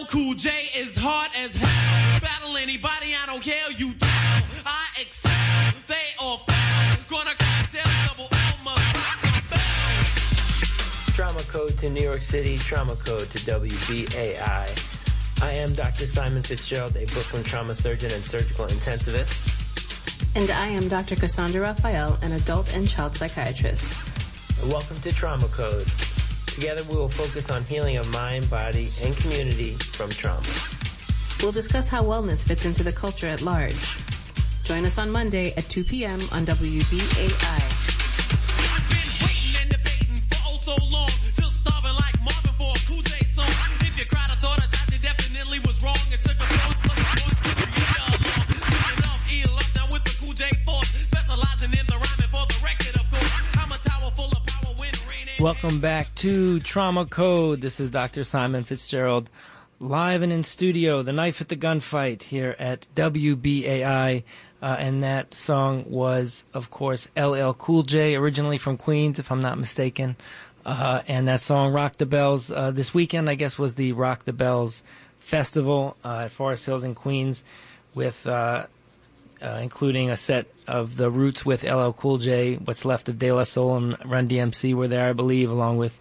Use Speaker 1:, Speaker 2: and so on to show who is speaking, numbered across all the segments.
Speaker 1: LL Cool J is hard as hell. Battle anybody, I don't care. You down, I excel. They all fail. Gonna sell double L must rock my bell.
Speaker 2: Trauma code to New York City, trauma code to WBAI. I am Dr. Simon Fitzgerald, a Brooklyn trauma surgeon and surgical intensivist.
Speaker 3: And I am Dr. Cassandra Raphael, an adult and child psychiatrist.
Speaker 2: Welcome to Trauma Code. Together we will focus on healing of mind, body, and community from trauma.
Speaker 3: We'll discuss how wellness fits into the culture at large. Join us on Monday at 2 p.m. on WBAI.
Speaker 2: Welcome back to Trauma Code. This is Dr. Simon Fitzgerald, live and in studio, the knife at the gunfight here at WBAI. Uh, and that song was, of course, LL Cool J, originally from Queens, if I'm not mistaken. Uh, and that song, Rock the Bells, uh, this weekend, I guess, was the Rock the Bells Festival uh, at Forest Hills in Queens with uh, including a set of the Roots with LL Cool J, what's left of De La Soul and Run DMC were there, I believe, along with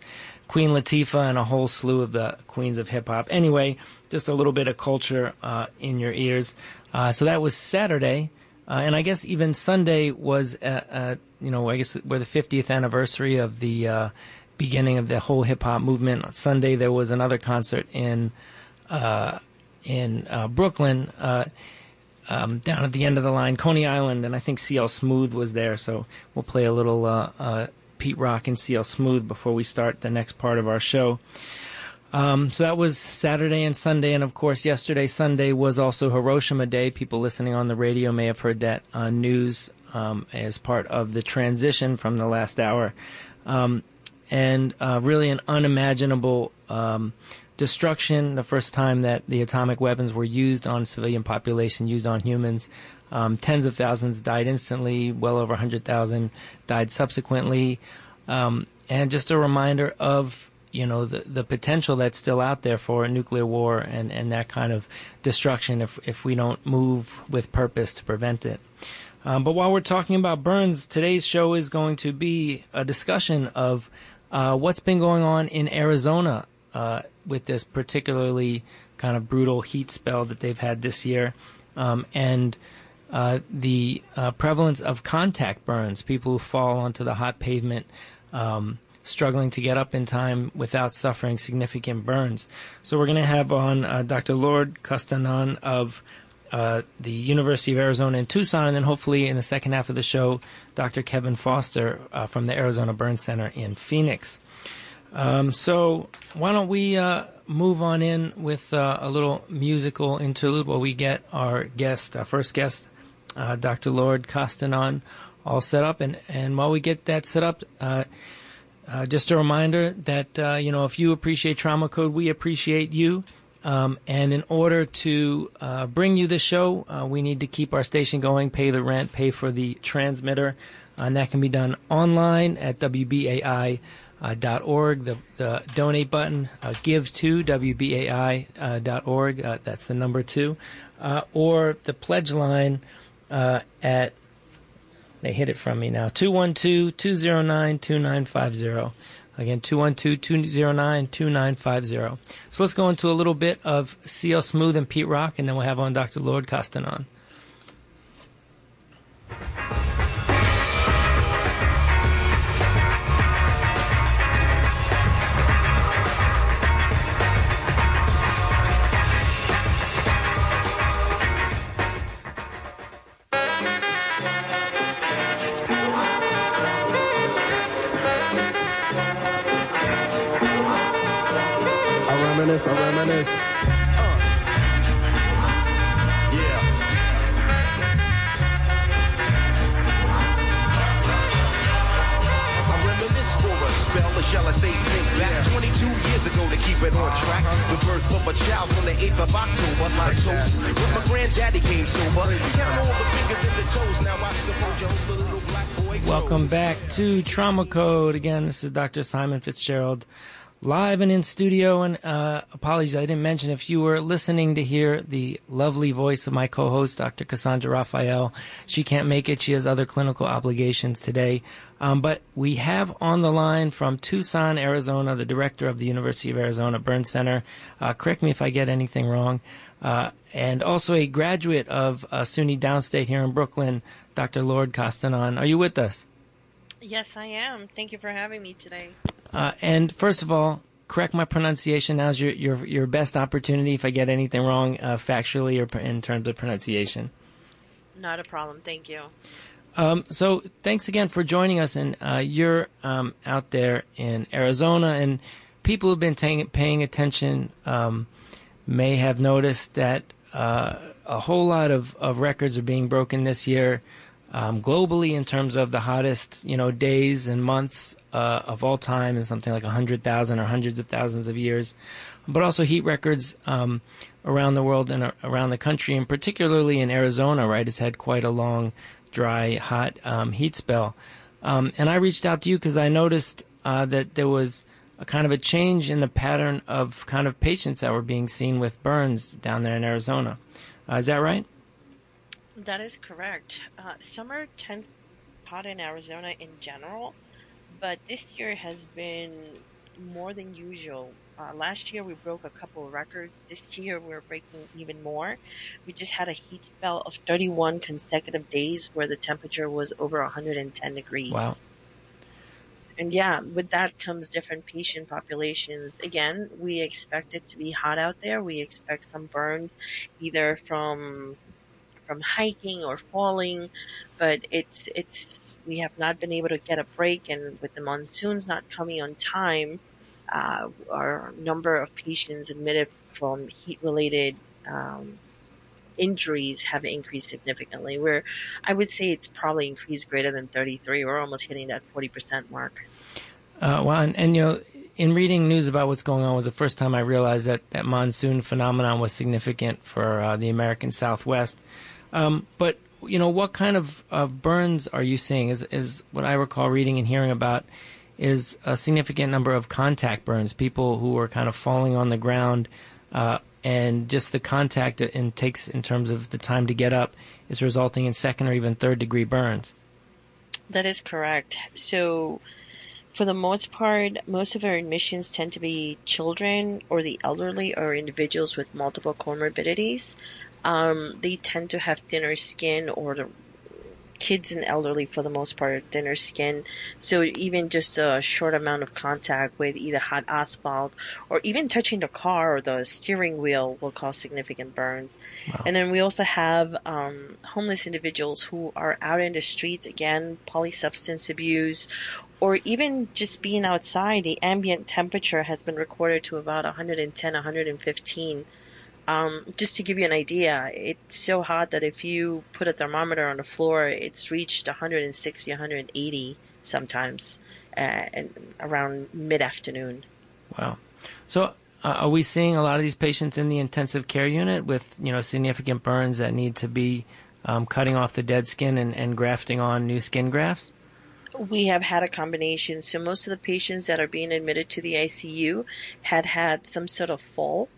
Speaker 2: Queen Latifah and a whole slew of the queens of hip hop. Anyway, just a little bit of culture uh, in your ears. Uh, so that was Saturday, uh, and I guess even Sunday was, uh, uh, you know, I guess we're the 50th anniversary of the beginning of the whole hip hop movement. On Sunday there was another concert in in Brooklyn. Um, down at the end of the line, Coney Island, and I think CL Smooth was there. So we'll play a little uh, uh, Pete Rock and CL Smooth before we start the next part of our show. Um, so that was Saturday and Sunday, and of course, yesterday, Sunday, was also Hiroshima Day. People listening on the radio may have heard that uh, news um, as part of the transition from the last hour. Um, and uh, really an unimaginable um, destruction. The first time that the atomic weapons were used on civilian population, used on humans. Um, tens of thousands died instantly. Well over 100,000 died subsequently. Um, and just a reminder of you know the the potential that's still out there for a nuclear war and, and that kind of destruction if if we don't move with purpose to prevent it. Um, but while we're talking about burns, today's show is going to be a discussion of uh, what's been going on in Arizona uh, with this particularly kind of brutal heat spell that they've had this year, um, and uh, the uh, prevalence of contact burns, people who fall onto the hot pavement. Um, struggling to get up in time without suffering significant burns. So we're going to have on uh, Dr. Lourdes Castañon of uh, the University of Arizona in Tucson, and then hopefully in the second half of the show, Dr. Kevin Foster uh, from the Arizona Burn Center in Phoenix. Um, so why don't we uh, move on in with uh, a little musical interlude while we get our guest, our first guest, uh, Dr. Lourdes Castañon, all set up, and and while we get that set up. Uh, uh, just a reminder that uh, you know if you appreciate Trauma Code, we appreciate you. Um, and in order to bring you the show, we need to keep our station going, pay the rent, pay for the transmitter, and that can be done online at WBAI. Uh, org the, the donate button uh, give to wbai uh, uh, that's the number two uh, or the pledge line uh, at they hit it from me now. 212-209-2950. Again, 212-209-2950. So let's go into a little bit of CL Smooth and Pete Rock, and then we'll have on Dr.
Speaker 4: Lourdes Castañon. To
Speaker 2: Trauma Code. Again, this is Dr. Simon Fitzgerald, live and in studio. And uh, apologies, I didn't mention if you were listening to hear the lovely voice of my co-host, Dr. Cassandra Raphael. She can't make it; she has other clinical obligations today. Um, but we have on the line from Tucson, Arizona, the director of the University of Arizona Burn Center. Uh, correct me if I get anything wrong. Uh, and also a graduate of uh, SUNY Downstate here in Brooklyn, Dr. Lourdes Castañon. Are you with us?
Speaker 5: Yes, I am. Thank you for having me today.
Speaker 2: Uh, and first of all, correct my pronunciation. Now's your your your best opportunity. If I get anything wrong uh, factually or in terms of pronunciation.
Speaker 5: Not a problem. Thank you.
Speaker 2: Um, so thanks again for joining us. And uh, you're um, out there in Arizona, and people who've been tang- paying attention um, may have noticed that uh, a whole lot of, of records are being broken this year um, globally in terms of the hottest, you know, days and months uh, of all time in something like 100,000 or hundreds of thousands of years, but also heat records um, around the world and around the country, and particularly in Arizona, right, has had quite a long, dry, hot um, heat spell. Um, and I reached out to you because I noticed uh, that there was a kind of a change in the pattern of kind of patients that were being seen with burns down there in Arizona. Uh, is that right?
Speaker 5: That is correct. Uh, summer tends hot in Arizona in general, but this year has been more than usual. Uh, last year we broke a couple of records. This year we're breaking even more. We just had a heat spell of 31 consecutive days where the temperature was over 110 degrees.
Speaker 2: Wow.
Speaker 5: And yeah, with that comes different patient populations. Again, we expect it to be hot out there. We expect some burns either from from hiking or falling, but it's it's we have not been able to get a break and with the monsoons not coming on time, uh, our number of patients admitted from heat related um, injuries have increased significantly. Where I would say it's probably increased greater than 33. We're almost hitting that 40% mark.
Speaker 2: Uh, well, and, and you know, in reading news about what's going on was the first time I realized that that monsoon phenomenon was significant for uh, the American Southwest. Um, but you know, what kind of, of burns are you seeing? Is is what I recall reading and hearing about is a significant number of contact burns, people who are kind of falling on the ground, uh, and just the contact it takes in terms of the time to get up is resulting in second or even third degree burns.
Speaker 5: That is correct. So, for the most part, most of our admissions tend to be children or the elderly or individuals with multiple comorbidities. Um, they tend to have thinner skin or the kids and elderly for the most part thinner skin so even just a short amount of contact with either hot asphalt or even touching the car or the steering wheel will cause significant burns wow. and then we also have um, homeless individuals who are out in the streets again polysubstance abuse or even just being outside the ambient temperature has been recorded to about 110 115 um, just to give you an idea, it's so hot that if you put a thermometer on the floor, it's reached 160, 180 sometimes uh, and around mid afternoon.
Speaker 2: Wow. So, uh, are we seeing a lot of these patients in the intensive care unit with you know significant burns that need to be um, cutting off the dead skin and, and grafting on new skin grafts?
Speaker 5: we have had a combination. So most of the patients that are being admitted to the ICU had had some sort of fall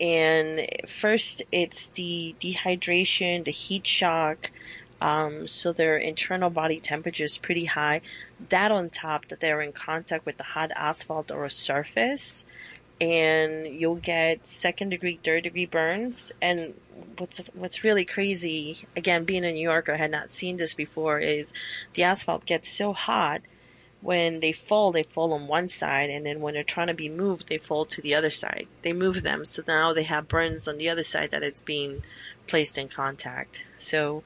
Speaker 5: and first it's the dehydration, the heat shock, um, so their internal body temperature is pretty high. That on top that they're in contact with the hot asphalt or a surface, and you'll get second degree, third degree burns. And what's what's really crazy, again, being a New Yorker, I had not seen this before, is the asphalt gets so hot when they fall, they fall on one side, and then when they're trying to be moved, they fall to the other side. They move them, so now they have burns on the other side that it's being placed in contact. So,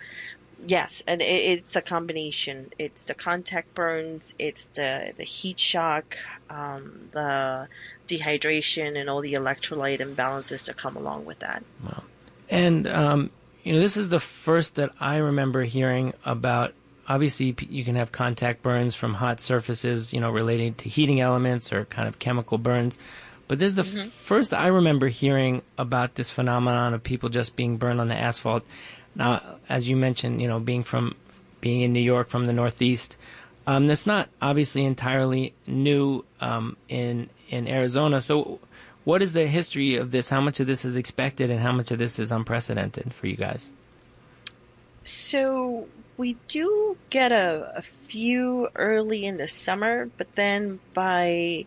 Speaker 5: yes, and it, it's a combination. It's the contact burns, it's the the heat shock, um, the dehydration, and all the electrolyte imbalances that come along with that.
Speaker 2: Wow. And um, you know, this is the first that I remember hearing about obviously you can have contact burns from hot surfaces, you know, relating to heating elements or kind of chemical burns. But this is the mm-hmm. f- first I remember hearing about this phenomenon of people just being burned on the asphalt. Now, as you mentioned, you know, being from being in New York from the Northeast, um, that's not obviously entirely new um, in in Arizona. So, what is the history of this? How much of this is expected, and how much of this is unprecedented for you guys?
Speaker 5: So we do get a, a few early in the summer, but then by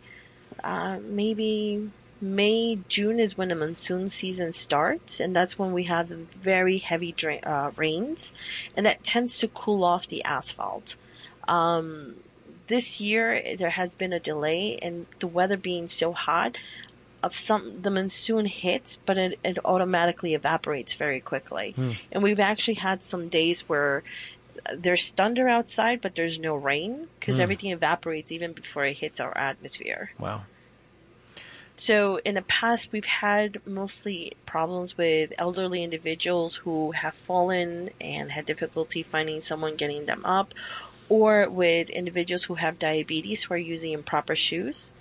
Speaker 5: uh, maybe May, June is when the monsoon season starts, and that's when we have very heavy dra- uh, rains, and that tends to cool off the asphalt. Um, this year there has been a delay, and the weather being so hot, some the monsoon hits, but it, it automatically evaporates very quickly. Hmm. And we've actually had some days where there's thunder outside, but there's no rain because hmm. everything evaporates even before it hits our atmosphere.
Speaker 2: Wow.
Speaker 5: So in the past, we've had mostly problems with elderly individuals who have fallen and had difficulty finding someone getting them up, or with individuals who have diabetes who are using improper shoes.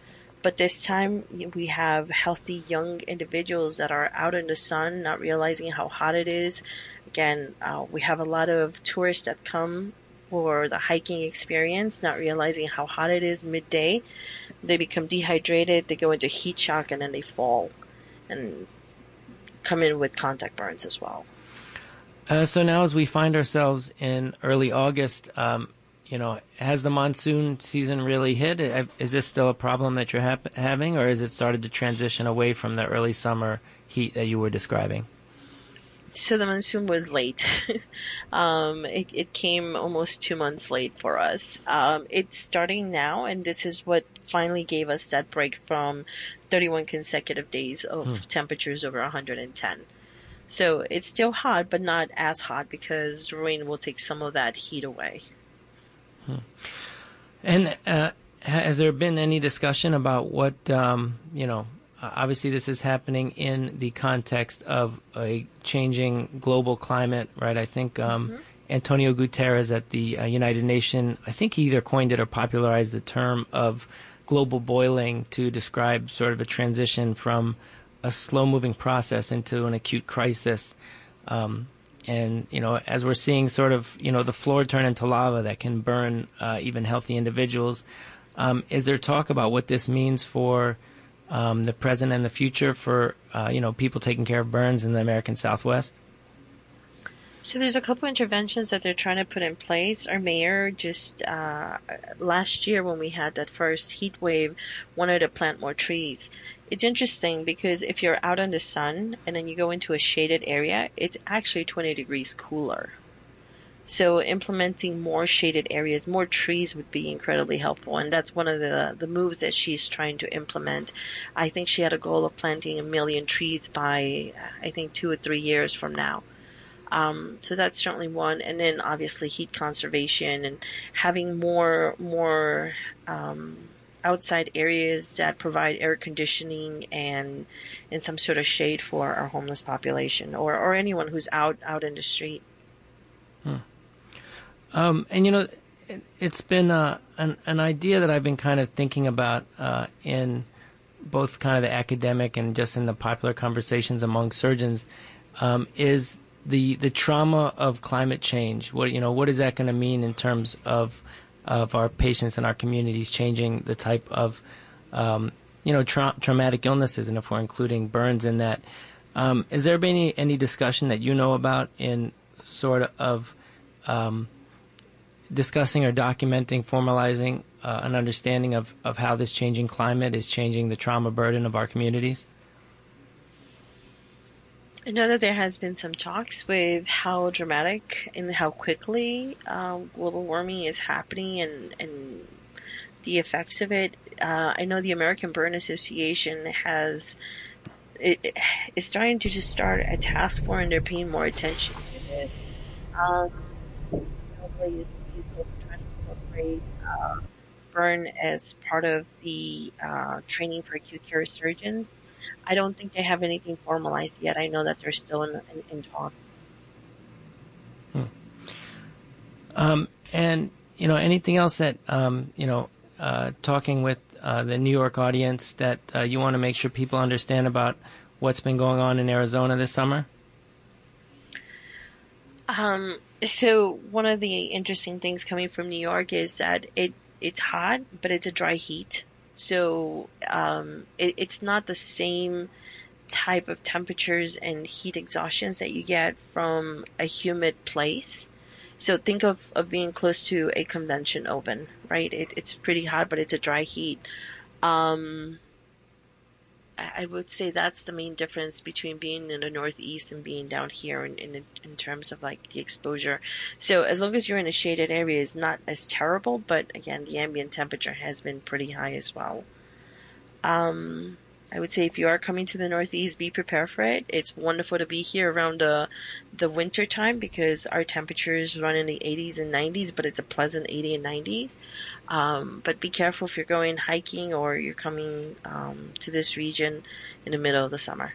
Speaker 5: But this time, we have healthy young individuals that are out in the sun, not realizing how hot it is. Again, uh, we have a lot of tourists that come for the hiking experience, not realizing how hot it is midday. They become dehydrated, they go into heat shock, and then they fall and come in with contact burns as well.
Speaker 2: Uh, so now, as we find ourselves in early August, um, you know, has the monsoon season really hit? Is this still a problem that you're hap- having, or has it started to transition away from the early summer heat that you were describing?
Speaker 5: So the monsoon was late. um, it, it came almost two months late for us. Um, it's starting now, and this is what finally gave us that break from 31 consecutive days of temperatures over 110. So it's still hot, but not as hot because the rain will take some of that heat away.
Speaker 2: And uh, has there been any discussion about what um, you know? Obviously, this is happening in the context of a changing global climate, right? I think um, Antonio Guterres at the uh, United Nations, I think he either coined it or popularized the term of global boiling to describe sort of a transition from a slow-moving process into an acute crisis. Um, and you know, as we're seeing, sort of, you know, the floor turn into lava that can burn uh, even healthy individuals. Um, is there talk about what this means for um, the present and the future for uh, you know people taking care of burns in the American Southwest?
Speaker 5: So there's a couple interventions that they're trying to put in place. Our mayor just uh, last year when we had that first heat wave wanted to plant more trees. It's interesting because if you're out in the sun and then you go into a shaded area, it's actually 20 degrees cooler. So implementing more shaded areas, more trees would be incredibly helpful, and that's one of the the moves that she's trying to implement. I think she had a goal of planting a million trees by I think two or three years from now. Um, so that's certainly one, and then obviously heat conservation and having more more um, outside areas that provide air conditioning and and some sort of shade for our homeless population or or anyone who's out out in the street.
Speaker 2: Um, and you know, it, it's been uh, an an idea that I've been kind of thinking about uh, in both kind of the academic and just in the popular conversations among surgeons um, is the the trauma of climate change. What you know, what is that going to mean in terms of of our patients and our communities changing the type of um, you know tra- traumatic illnesses, and if we're including burns in that, um, is there been any, any discussion that you know about in sort of um, discussing or documenting, formalizing uh, an understanding of, of how this changing climate is changing the trauma burden of our communities?
Speaker 5: I know that there has been some talks with how dramatic and how quickly um, global warming is happening and, and the effects of it. Uh, I know the American Burn Association has it, it is starting to just start a task force and they're paying more attention to this. Um, is, is also trying to incorporate uh, burn as part of the uh, training for acute care surgeons. I don't think they have anything formalized yet. I know that they're still in, in, in talks.
Speaker 2: Um, and you know, anything else that um, you know, uh, talking with uh, the New York audience that uh, you want to make sure people understand about what's been going on in Arizona this summer?
Speaker 5: Um, so one of the interesting things coming from New York is that it it's hot, but it's a dry heat. So um, it, it's not the same type of temperatures and heat exhaustions that you get from a humid place. So think of, of being close to a convection oven, right? It, it's pretty hot, but it's a dry heat. Um, I would say that's the main difference between being in the Northeast and being down here in, in, in terms of like the exposure. So as long as you're in a shaded area, it's not as terrible, but again, the ambient temperature has been pretty high as well. Um, I would say if you are coming to the Northeast, be prepared for it. It's wonderful to be here around the the winter time because our temperatures run in the 80s and 90s, but it's a pleasant 80 and 90s. Um, but be careful if you're going hiking or you're coming um, to this region in the middle of the summer.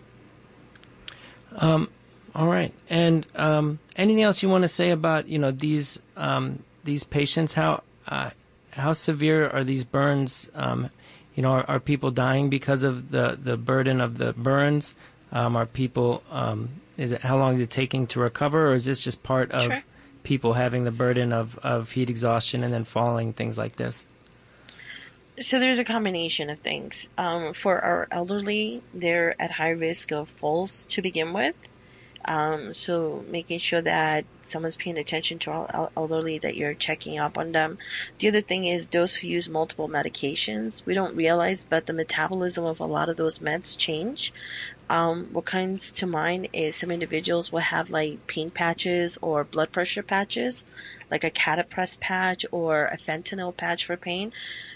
Speaker 2: Um, All right. And um, anything else you want to say about you know these um, these patients? How uh, how severe are these burns? Um, you know, are, are people dying because of the, the burden of the burns? Um, are people um, is it how long is it taking to recover, or is this just part of
Speaker 5: Sure.
Speaker 2: people having the burden of, of heat exhaustion and then falling things like this?
Speaker 5: So there's a combination of things. Um, for our elderly, they're at high risk of falls to begin with. Um, so making sure that someone's paying attention to el- elderly, that you're checking up on them. The other thing is those who use multiple medications. We don't realize, but the metabolism of a lot of those meds change. Um, what comes to mind is some individuals will have like pain patches or blood pressure patches, like a Catapres patch or a fentanyl patch for pain,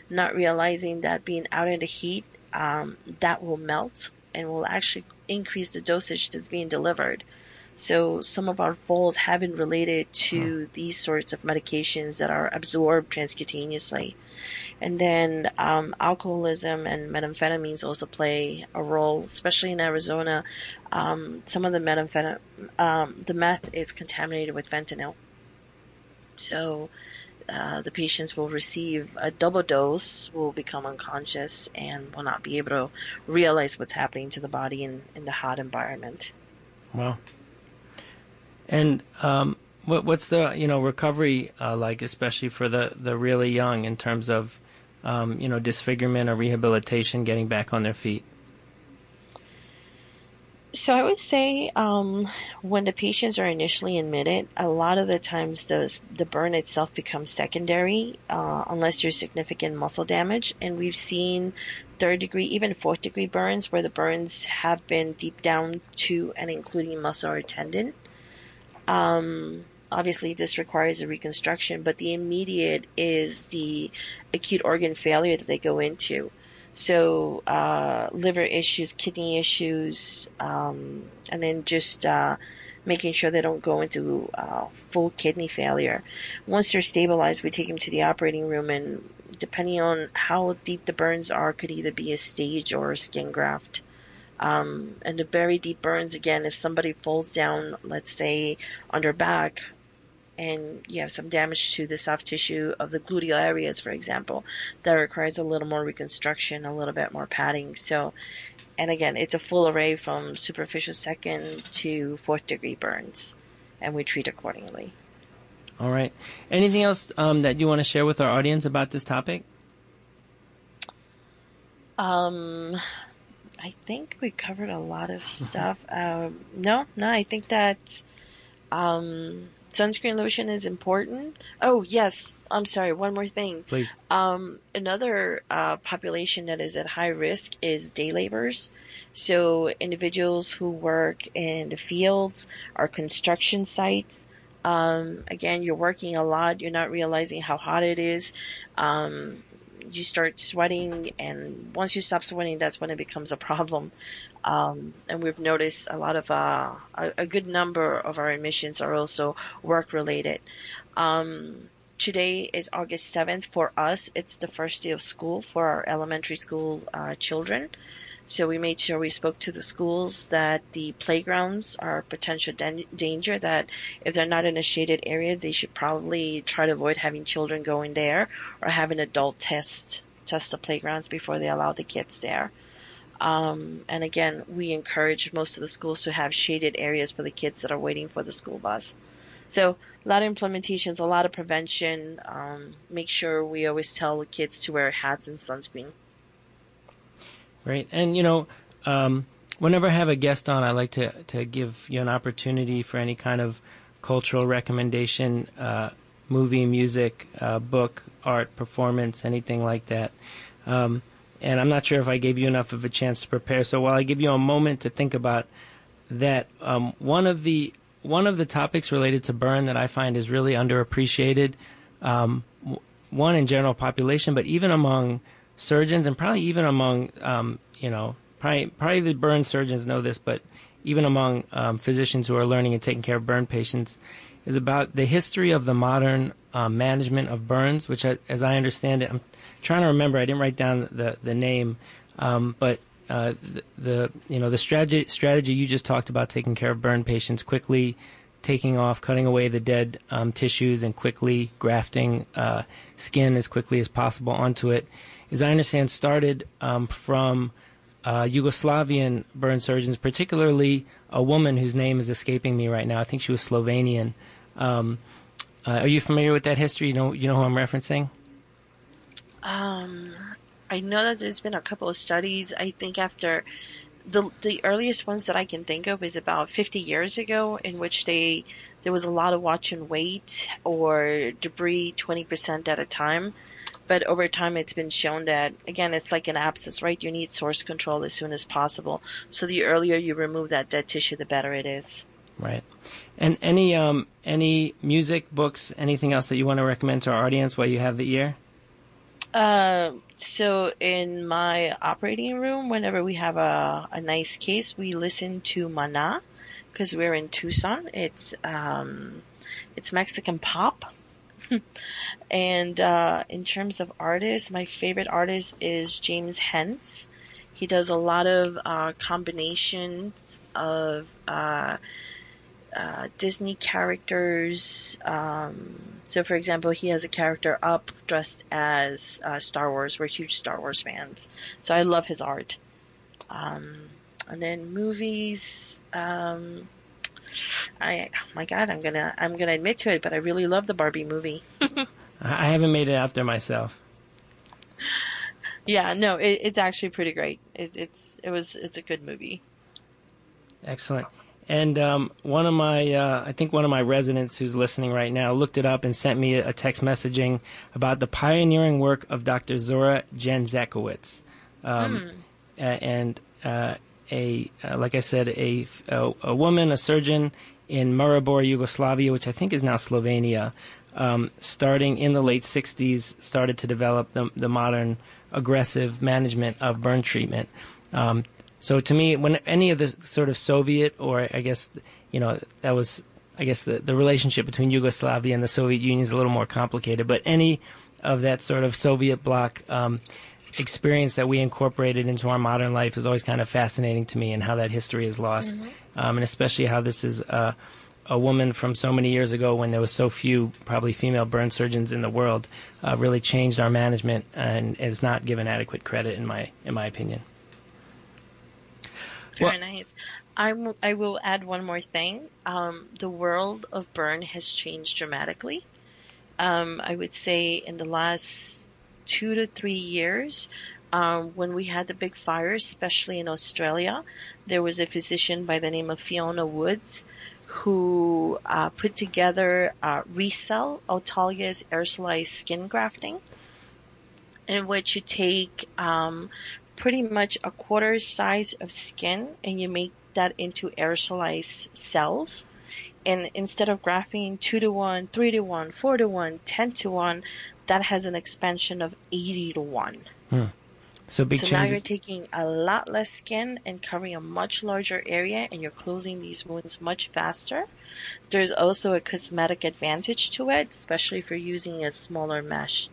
Speaker 5: not realizing that being out in the heat, um, that will melt and will actually increase the dosage that's being delivered. So some of our falls have been related to these sorts of medications that are absorbed transcutaneously. And then um, alcoholism and methamphetamines also play a role, especially in Arizona. Um, some of the methamphetamine, um, the meth is contaminated with fentanyl. So uh, the patients will receive a double dose, will become unconscious, and will not be able to realize what's happening to the body in, in the hot environment.
Speaker 2: Wow. And um, what, what's the you know recovery uh, like, especially for the, the really young, in terms of um, you know disfigurement or rehabilitation, getting back on their feet?
Speaker 5: So I would say um, when the patients are initially admitted, a lot of the times the the burn itself becomes secondary uh, unless there's significant muscle damage, and we've seen third degree, even fourth degree burns where the burns have been deep down to and including muscle or tendon. Um, obviously, this requires a reconstruction, but the immediate is the acute organ failure that they go into. So uh, liver issues, kidney issues, um, and then just uh, making sure they don't go into uh, full kidney failure. Once they're stabilized, we take them to the operating room, and depending on how deep the burns are, could either be a stage or a skin graft. Um, and the very deep burns, again, if somebody falls down, let's say on their back, and you have some damage to the soft tissue of the gluteal areas, for example, that requires a little more reconstruction, a little bit more padding. So, and again, it's a full array from superficial second to fourth degree burns, and we treat accordingly.
Speaker 2: All right. Anything else um, that you want to share with our audience about this topic?
Speaker 5: Um, I think we covered a lot of stuff. Um, no, no, I think that um, sunscreen lotion is important. Oh, yes. I'm sorry. One more thing.
Speaker 2: Please.
Speaker 5: Um, another uh, population that is at high risk is day laborers. So individuals who work in the fields or construction sites. Um, again, you're working a lot. You're not realizing how hot it is. Um, you start sweating, and once you stop sweating, that's when it becomes a problem. Um, and we've noticed a lot of uh, a, a good number of our admissions are also work related. Um, today is August 7th. For us, it's the first day of school for our elementary school uh, children. So we made sure we spoke to the schools that the playgrounds are potential dan- danger, that if they're not in a shaded area, they should probably try to avoid having children going there or have an adult test, test the playgrounds before they allow the kids there. Um, and again, we encourage most of the schools to have shaded areas for the kids that are waiting for the school bus. So a lot of implementations, a lot of prevention. Um, make sure we always tell the kids to wear hats and sunscreen.
Speaker 2: Right, and you know, um, whenever I have a guest on, I like to to give you an opportunity for any kind of cultural recommendation, uh, movie, music, uh, book, art, performance, anything like that. Um, and I'm not sure if I gave you enough of a chance to prepare. So while I give you a moment to think about that, um, one of the one of the topics related to burn that I find is really underappreciated. Um, one in general population, but even among surgeons and probably even among um, you know probably probably the burn surgeons know this, but even among um, physicians who are learning and taking care of burn patients is about the history of the modern um, management of burns, which, as I understand it, I'm trying to remember. I didn't write down the the name, um, but uh, the, the you know the strategy strategy you just talked about taking care of burn patients quickly, taking off, cutting away the dead um, tissues, and quickly grafting uh, skin as quickly as possible onto it. As I understand, started um, from uh, Yugoslavian burn surgeons, particularly a woman whose name is escaping me right now. I think she was Slovenian. Um, uh, are you familiar with that history? You know, you know who I'm referencing.
Speaker 5: Um, I know that there's been a couple of studies. I think after the the earliest ones that I can think of is about 50 years ago, in which they there was a lot of watch and wait or debride 20% at a time. But over time, it's been shown that again, it's like an abscess, right? You need source control as soon as possible. So the earlier you remove that dead tissue, the better it is.
Speaker 2: Right. And any um, any music, books, anything else that you want to recommend to our audience while you have the ear?
Speaker 5: Uh, so in my operating room, whenever we have a, a nice case, we listen to Maná because we're in Tucson. It's um, it's Mexican pop. and uh, in terms of artists, my favorite artist is James Hens. He does a lot of uh, combinations of uh, Disney characters. Um, so, for example, he has a character up dressed as uh, Star Wars. We're huge Star Wars fans, so I love his art. Um, and then movies. Um, I oh my God, I'm gonna I'm gonna admit to it, but I really love the Barbie movie.
Speaker 2: I I haven't made it out there myself.
Speaker 5: yeah, no, it, it's actually pretty great. It, it's it was it's a good movie.
Speaker 2: Excellent. And um, one of my, uh, I think one of my residents who's listening right now looked it up and sent me a text messaging about the pioneering work of Dr. Zora Janžekovič. Um, a- And uh, a, uh, like I said, a, a, a woman, a surgeon in Maribor, Yugoslavia, which I think is now Slovenia, um, starting in the late 60s, started to develop the, the modern aggressive management of burn treatment. Um, so to me, when any of the sort of Soviet, or I guess, you know, that was, I guess the, the relationship between Yugoslavia and the Soviet Union is a little more complicated, but any of that sort of Soviet bloc um, experience that we incorporated into our modern life is always kind of fascinating to me and how that history is lost. Um, and especially how this is uh, a woman from so many years ago when there was so few probably female burn surgeons in the world uh, really changed our management and is not given adequate credit in my in my opinion.
Speaker 5: Very
Speaker 2: Well-
Speaker 5: nice. I will- I will add one more thing. Um, the world of burn has changed dramatically. Um, I would say in the last two to three years, um, when we had the big fires, especially in Australia, there was a physician by the name of Fiona Woods who uh, put together uh, RECELL, autologous aerosolized skin grafting, in which you take um, pretty much a quarter size of skin and you make that into aerosolized cells. And instead of grafting 2 to 1, 3 to 1, 4 to 1, 10 to 1, that has an expansion of 80 to 1. Hmm.
Speaker 2: So big
Speaker 5: so now you're taking a lot less skin and covering a much larger area and you're closing these wounds much faster. There's also a cosmetic advantage to it, especially if you're using a smaller mesh.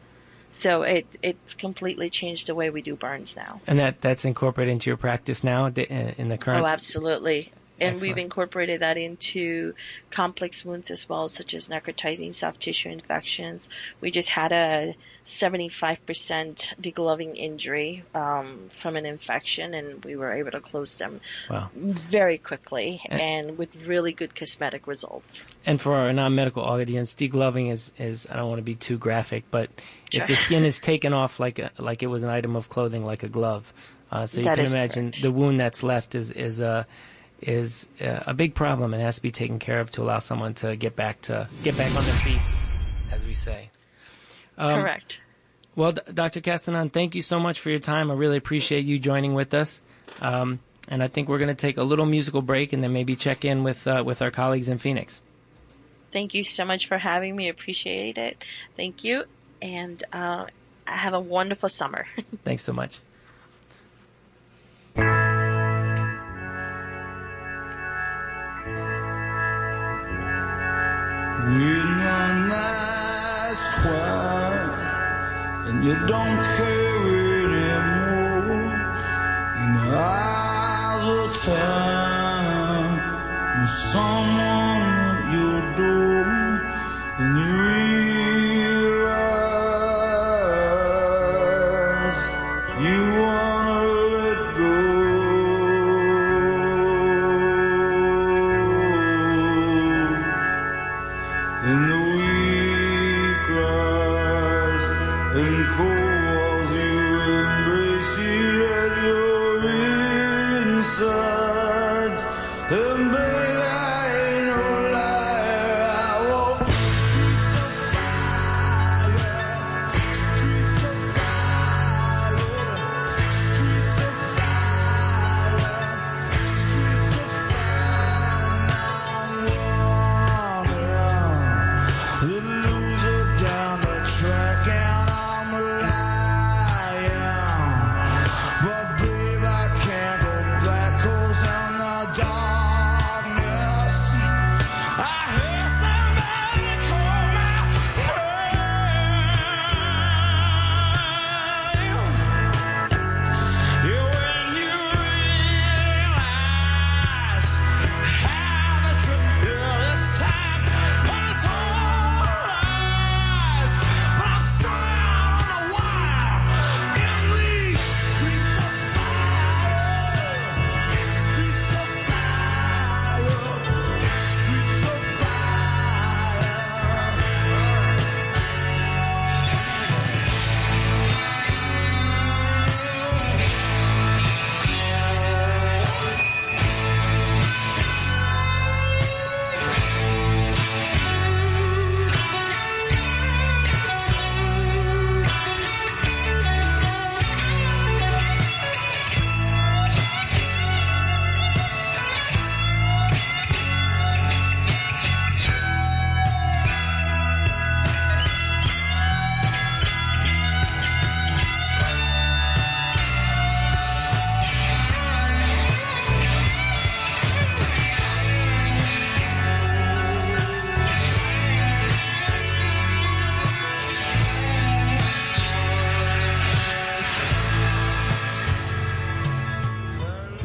Speaker 5: So it it's completely changed the way we do burns now.
Speaker 2: And that that's incorporated into your practice now in the current.
Speaker 5: Oh, absolutely. And
Speaker 2: Excellent.
Speaker 5: we've incorporated that into complex wounds as well, such as necrotizing soft tissue infections. We just had a 75% degloving injury um, from an infection, and we were able to close them
Speaker 2: Wow.
Speaker 5: very quickly and with really good cosmetic results.
Speaker 2: And for our non-medical audience, degloving is, is I don't want to be too graphic, but
Speaker 5: Sure.
Speaker 2: if the skin is taken off like a, like it was an item of clothing, like a glove, Uh, so you
Speaker 5: That
Speaker 2: can imagine
Speaker 5: correct.
Speaker 2: the wound that's left is is a is uh, a big problem and has to be taken care of to allow someone to get back to get back on their feet, as we say. Um,
Speaker 5: Correct.
Speaker 2: Well, Dr. Castañon, thank you so much for your time. I really appreciate you joining with us. Um, and I think we're going to take a little musical break and then maybe check in with uh, with our colleagues in Phoenix.
Speaker 5: Thank you so much for having me. Appreciate it. Thank you. And uh, have a wonderful summer.
Speaker 2: Thanks so much.
Speaker 6: You don't care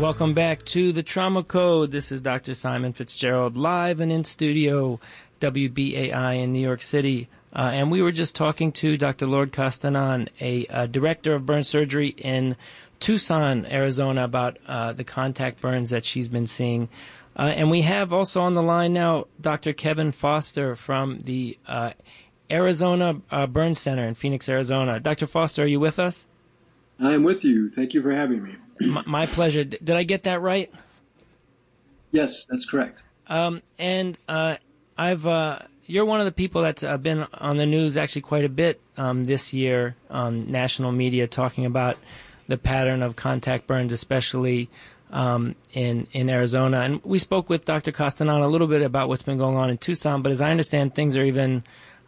Speaker 2: Welcome back to the Trauma Code. This is Dr. Simon Fitzgerald live and in studio, WBAI in New York City. Uh, and we were just talking to Dr. Lourdes Castañon, a, uh director of burn surgery in Tucson, Arizona, about uh, the contact burns that she's been seeing. Uh, and we have also on the line now Dr. Kevin Foster from the uh, Arizona uh, Burn Center in Phoenix, Arizona. Dr. Foster, are you with us?
Speaker 7: I am with you. Thank you for having me.
Speaker 2: My pleasure. D- did I get that right?
Speaker 7: Yes, that's correct.
Speaker 2: Um, and uh, I've uh, you're one of the people that's uh, been on the news actually quite a bit um, this year on national media talking about the pattern of contact burns, especially um, in in Arizona. And we spoke with Dr. Castañon a little bit about what's been going on in Tucson, but as I understand, things are even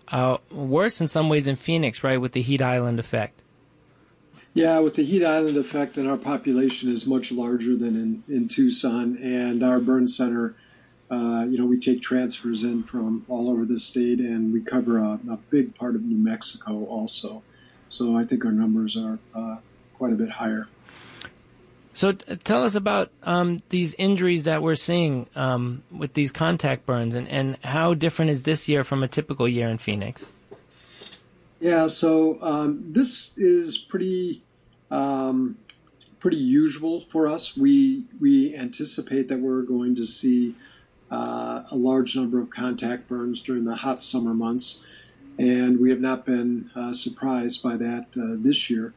Speaker 2: uh, worse in some ways in Phoenix, right, with the heat island effect.
Speaker 7: Yeah, with the heat island effect, and our population is much larger than in, in Tucson, and our burn center, uh, you know, we take transfers in from all over the state, and we cover a, a big part of New Mexico also. So I think our numbers are uh, quite a bit higher.
Speaker 2: So t- tell us about um, these injuries that we're seeing um, with these contact burns, and, and how different is this year from a typical year in Phoenix?
Speaker 7: Yeah, so um, this is pretty um, pretty usual for us. We we anticipate that we're going to see uh, a large number of contact burns during the hot summer months, and we have not been uh, surprised by that uh, this year.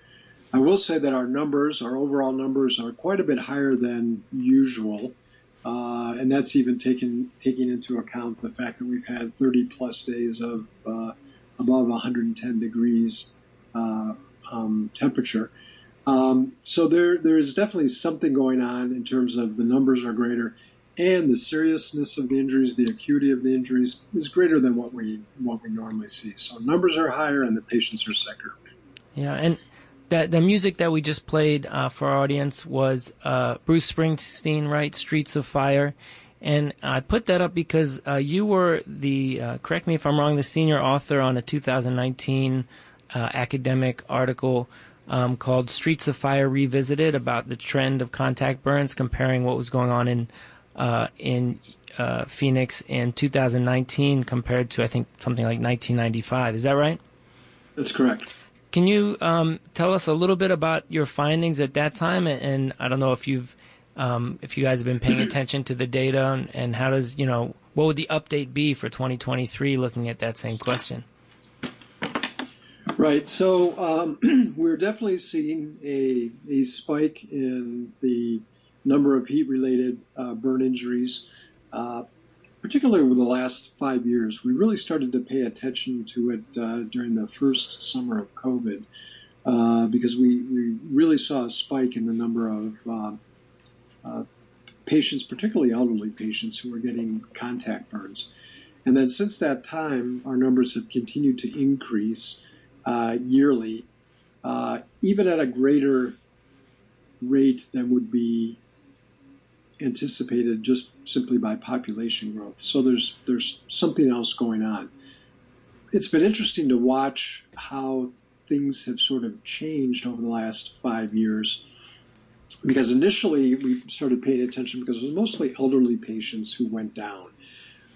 Speaker 7: I will say that our numbers, our overall numbers, are quite a bit higher than usual, uh, and that's even taking taking into account the fact that we've had 30 plus days of uh, above 110 degrees uh, um, temperature. Um, so there there is definitely something going on in terms of the numbers are greater, and the seriousness of the injuries, the acuity of the injuries is greater than what we what we normally see. So numbers are higher, and the patients are sicker.
Speaker 2: Yeah, and that the music that we just played uh, for our audience was uh, Bruce Springsteen, right? Streets of Fire. And I put that up because uh, you were the, uh, correct me if I'm wrong, the senior author on a 2019 uh, academic article um, called Streets of Fire Revisited about the trend of contact burns, comparing what was going on in uh, in uh, Phoenix in 2019 compared to I think something like 1995. Is that right?
Speaker 7: That's correct.
Speaker 2: Can you um, tell us a little bit about your findings at that time? And, and I don't know if you've um, if you guys have been paying attention to the data and, and how does you know what would the update be for 2023 looking at that same question?
Speaker 7: Right. So um, we're definitely seeing a, a spike in the number of heat related uh, burn injuries, uh, particularly over the last five years. We really started to pay attention to it uh, during the first summer of COVID uh, because we, we really saw a spike in the number of uh, patients, particularly elderly patients, who were getting contact burns. And then since that time, our numbers have continued to increase uh, yearly, uh, even at a greater rate than would be anticipated just simply by population growth. So there's there's something else going on. It's been interesting to watch how things have sort of changed over the last five years. Because initially we started paying attention because it was mostly elderly patients who went down.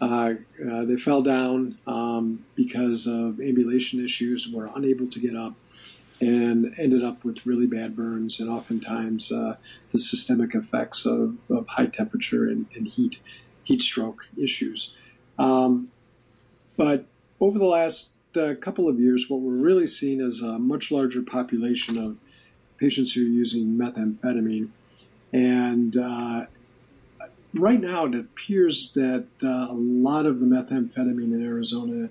Speaker 7: Uh, uh, they fell down um, because of ambulation issues, were unable to get up, and ended up with really bad burns and oftentimes uh, the systemic effects of, of high temperature and, and, heat heat stroke issues. Um, but over the last uh, couple of years, what we're really seeing is a much larger population of patients who are using methamphetamine, and uh, right now it appears that uh, a lot of the methamphetamine in Arizona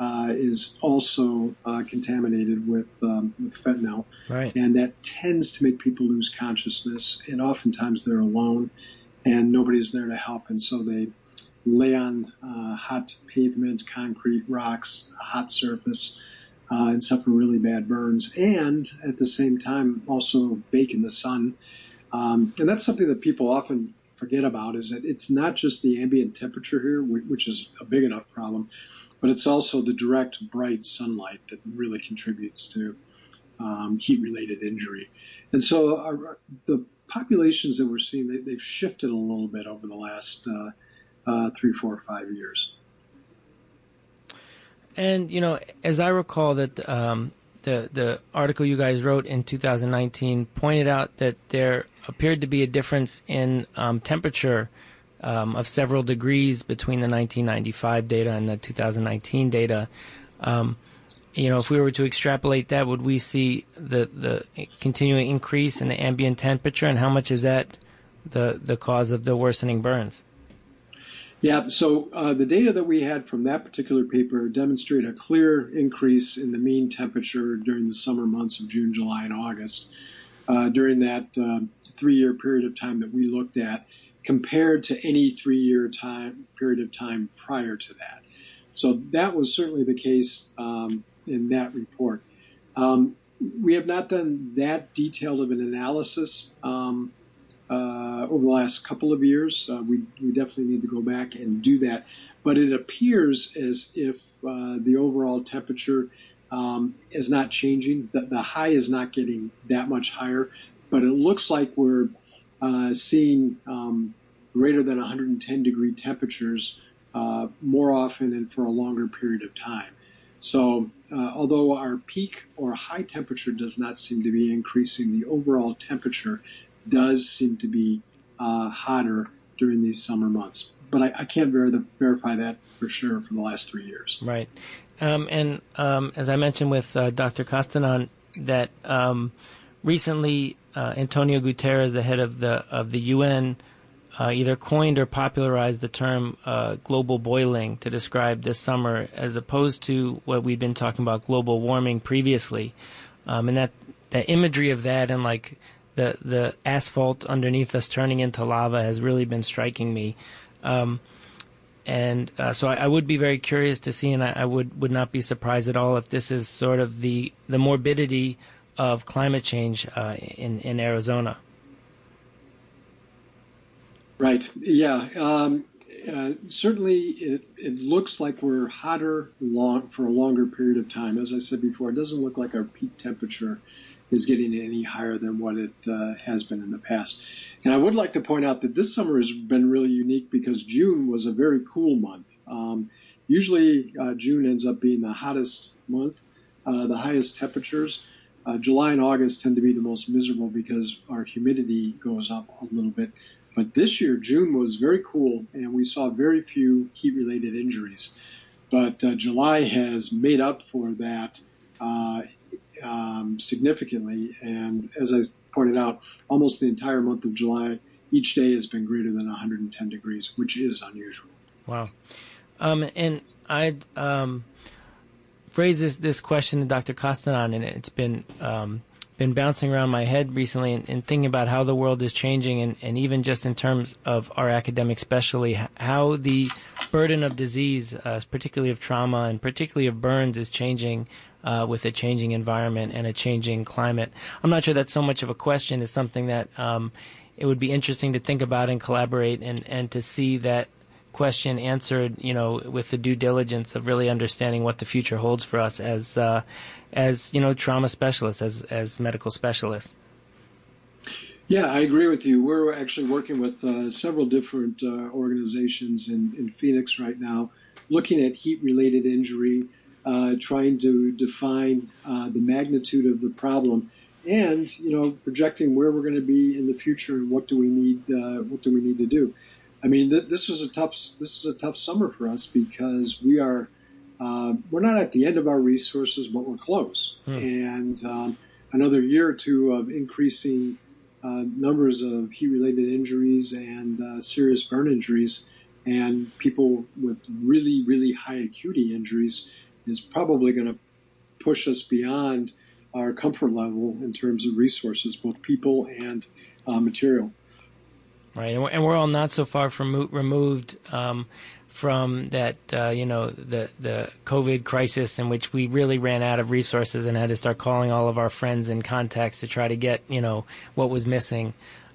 Speaker 7: uh, is also uh, contaminated with, um, with fentanyl,
Speaker 2: Right.
Speaker 7: and that tends to make people lose consciousness. And oftentimes they're alone, and nobody's there to help, and so they lay on uh, hot pavement, concrete, rocks, a hot surface. Uh, and suffer really bad burns, and at the same time also bake in the sun. Um, and that's something that people often forget about is that it's not just the ambient temperature here, which is a big enough problem, but it's also the direct bright sunlight that really contributes to um, heat-related injury. And so our, the populations that we're seeing, they, they've shifted a little bit over the last uh, uh, three, four, five years.
Speaker 2: And you know, as I recall, that um, the the article you guys wrote in 2019 pointed out that there appeared to be a difference in um, temperature um, of several degrees between the 1995 data and the 2019 data. Um, you know, if we were to extrapolate that, would we see the the continuing increase in the ambient temperature, and how much is that the the cause of the worsening burns?
Speaker 7: Yeah, so uh, the data that we had from that particular paper demonstrate a clear increase in the mean temperature during the summer months of June, July, and August. Uh, during that uh, three-year period of time that we looked at, compared to any three-year time period of time prior to that. So that was certainly the case um, in that report. Um, we have not done that detailed of an analysis um, uh, over the last couple of years. Uh, we, we definitely need to go back and do that. But it appears as if uh, the overall temperature um, is not changing. The, the high is not getting that much higher, but it looks like we're uh, seeing um, greater than 110 degree temperatures uh, more often and for a longer period of time. So, uh, although our peak or high temperature does not seem to be increasing, the overall temperature does seem to be uh, hotter during these summer months. But I, I can't ver- verify that for sure for the last three years.
Speaker 2: Right. Um, and um, as I mentioned with uh, Dr. Castañon, that um, recently, uh, Antonio Guterres, the head of the of the UN, uh, either coined or popularized the term uh, global boiling to describe this summer, as opposed to what we've been talking about global warming previously, um, and that the imagery of that and like the the asphalt underneath us turning into lava has really been striking me. Um, and uh, so I, I, would be very curious to see, and I, I, would would not be surprised at all if this is sort of the the morbidity of climate change uh, in in Arizona.
Speaker 7: Right. Yeah. Um, uh, certainly, it, it looks like we're hotter long for a longer period of time. As I said before, it doesn't look like our peak temperature is getting any higher than what it uh, has been in the past. And I would like to point out that this summer has been really unique because June was a very cool month. Um, usually, uh, June ends up being the hottest month, uh, the highest temperatures. Uh, July and August tend to be the most miserable because our humidity goes up a little bit. But this year, June was very cool, and we saw very few heat-related injuries. But uh, July has made up for that uh, significantly. And as I pointed out, almost the entire month of July, each day has been greater than 110 degrees, which is unusual.
Speaker 2: Wow. Um, and I'd um, raise this, this question to Dr. Castañon, and it's been um, been bouncing around my head recently and, and, thinking about how the world is changing, and, and even just in terms of our academic specialty, how the burden of disease, uh, particularly of trauma and particularly of burns, is changing uh, with a changing environment and a changing climate. I'm not sure that's so much of a question. It's something that um, it would be interesting to think about and collaborate and, and to see that question answered, you know, with the due diligence of really understanding what the future holds for us as, uh, as you know, trauma specialists, as as medical specialists.
Speaker 7: Yeah, I agree with you. We're actually working with uh, several different uh, organizations in, in Phoenix right now, looking at heat-related injury, uh, trying to define uh, the magnitude of the problem, and you know projecting where we're going to be in the future and what do we need uh, what do we need to do. I mean, th- this was a tough this is a tough summer for us because we are uh, we're not at the end of our resources, but we're close, hmm. and um, another year or two of increasing uh, numbers of heat-related injuries and uh, serious burn injuries, and people with really really high acuity injuries is probably going to push us beyond our comfort level in terms of resources, both people and uh, material.
Speaker 2: Right, and we're, and we're, all not so far from removed um, from that, uh, you know, the the COVID crisis in which we really ran out of resources and had to start calling all of our friends and contacts to try to get, you know, what was missing.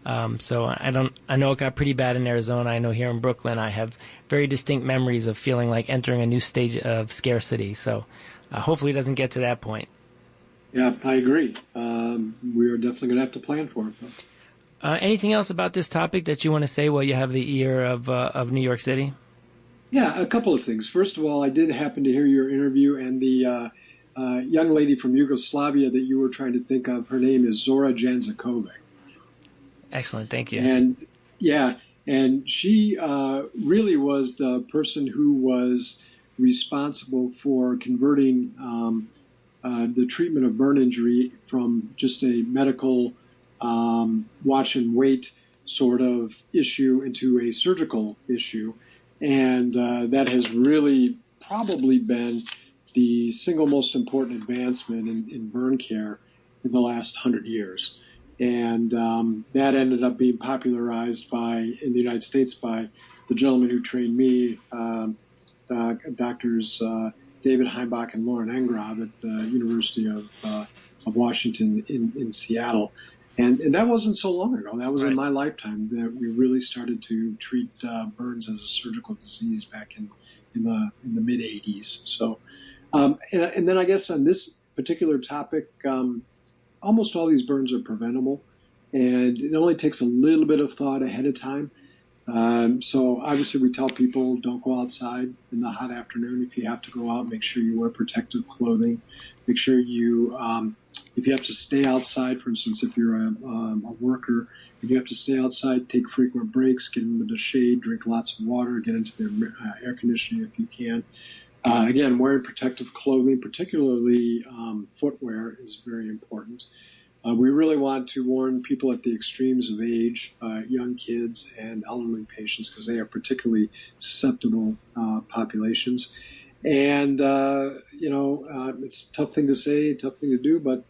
Speaker 2: Um, so I don't. I know it got pretty bad in Arizona. I know here in Brooklyn, I have very distinct memories of feeling like entering a new stage of scarcity. So uh, hopefully, it doesn't get to that point.
Speaker 7: Yeah, I agree. Um, we are definitely going to have to plan for it.
Speaker 2: Uh, anything else about this topic that you want to say while you have the ear of uh, of New York City?
Speaker 7: Yeah, a couple of things. First of all, I did happen to hear your interview, and the uh, uh, young lady from Yugoslavia that you were trying to think of, her name is Zora Janžekovič.
Speaker 2: Excellent. Thank you.
Speaker 7: And yeah, and she uh, really was the person who was responsible for converting um, uh, the treatment of burn injury from just a medical um, watch and wait sort of issue into a surgical issue. And uh, that has really probably been the single most important advancement in, in burn care in the last hundred years and um, that ended up being popularized by in the United States by the gentleman who trained me, um, uh, doctors uh, David Heimbach and Loren Engrav at the University of, uh, of Washington in, in Seattle. And, and, that wasn't so long ago. That was right. in my lifetime that we really started to treat uh, burns as a surgical disease back in, in the in the mid 80s. So, um, and, and, then I guess on this particular topic, um, almost all these burns are preventable, and it only takes a little bit of thought ahead of time. Um, so obviously, we tell people don't go outside in the hot afternoon. If you have to go out, make sure you wear protective clothing. Make sure you, um, if you have to stay outside, for instance, if you're a, um, a worker, if you have to stay outside, take frequent breaks, get into the shade, drink lots of water, get into the uh, air conditioning if you can. Uh, again, wearing protective clothing, particularly um, footwear, is very important. Uh, we really want to warn people at the extremes of age, uh, young kids and elderly patients, because they are particularly susceptible uh, populations. And uh, you know, uh, it's a tough thing to say, tough thing to do, but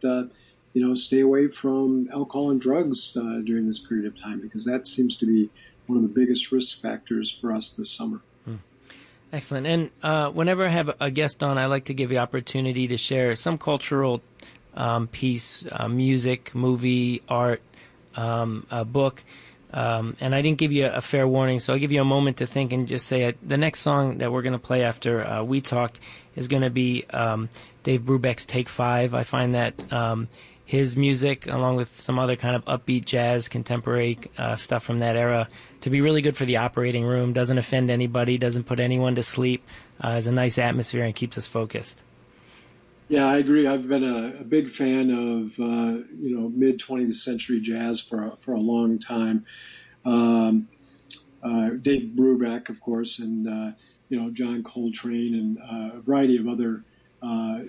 Speaker 7: you know, stay away from alcohol and drugs during this period of time because that seems to be one of the biggest risk factors for us this summer.
Speaker 2: Excellent. And uh, whenever I have a guest on, I like to give the opportunity to share some cultural um, piece, uh, music, movie, art, um, a book. Um, and I didn't give you a fair warning, so I'll give you a moment to think and just say it. The next song that we're going to play after uh, we talk is going to be um, Dave Brubeck's Take Five. I find that um, his music, along with some other kind of upbeat jazz, contemporary uh, stuff from that era, to be really good for the operating room. Doesn't offend anybody, doesn't put anyone to sleep. Uh, has a nice atmosphere and keeps us focused.
Speaker 7: Yeah, I agree. I've been a, a big fan of uh, you know mid 20th century jazz for for a long time. Um, uh, Dave Brubeck, of course, and uh, you know John Coltrane and uh, a variety of other uh,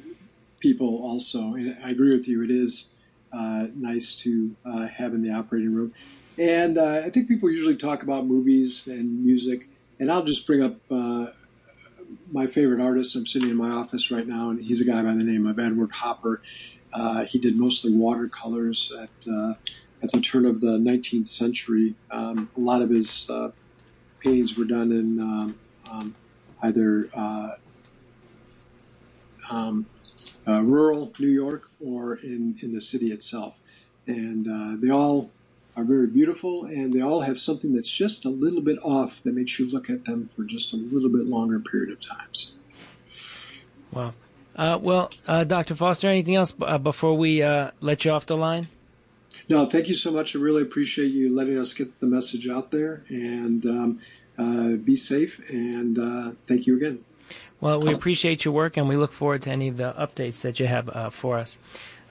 Speaker 7: people also. And I agree with you. It is uh, nice to uh, have in the operating room. And uh, I think people usually talk about movies and music, and I'll just bring up uh, my favorite artist. I'm sitting in my office right now, and he's a guy by the name of Edward Hopper. Uh, he did mostly watercolors at uh, at the turn of the 19th century. Um, a lot of his paintings were done in um, um, either um, uh, rural New York or in, in the city itself. And uh, they all are very beautiful and they all have something that's just a little bit off that makes you look at them for just a little bit longer period of times.
Speaker 2: Wow. Uh, well, uh, Dr. Foster, anything else b- uh, before we uh, let you off the line?
Speaker 7: No, thank you so much. I really appreciate you letting us get the message out there and um, uh, be safe. And uh, thank you again.
Speaker 2: Well, we appreciate your work and we look forward to any of the updates that you have uh, for us.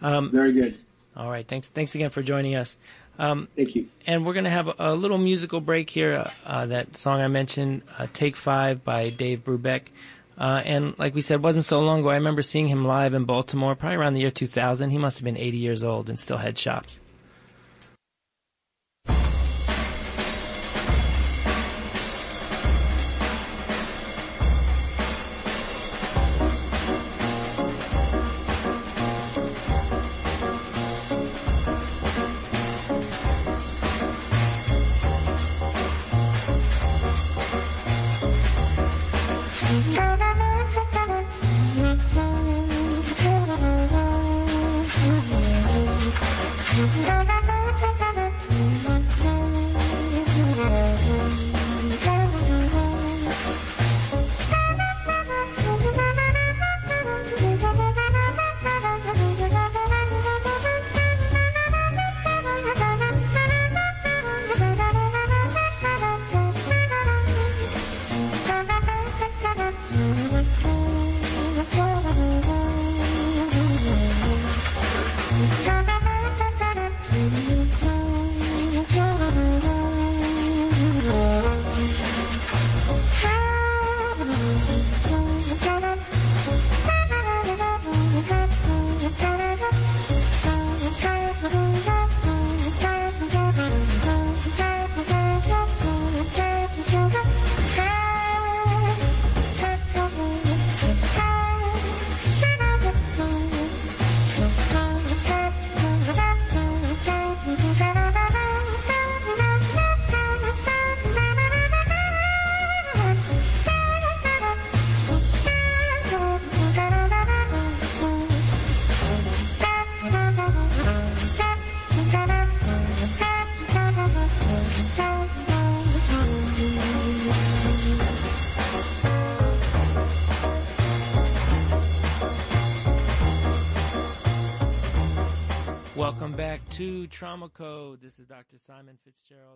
Speaker 2: Um,
Speaker 7: Very good.
Speaker 2: all right. Thanks. Thanks again for joining us. Um,
Speaker 7: Thank you.
Speaker 2: and we're going to have a, a little musical break here. Uh, uh, that song I mentioned, uh, Take Five by Dave Brubeck. Uh, and like we said, wasn't so long ago. I remember seeing him live in Baltimore, probably around the year 2000. He must have been 80 years old and still had shops. To Trauma Code. This is Dr. Simon Fitzgerald.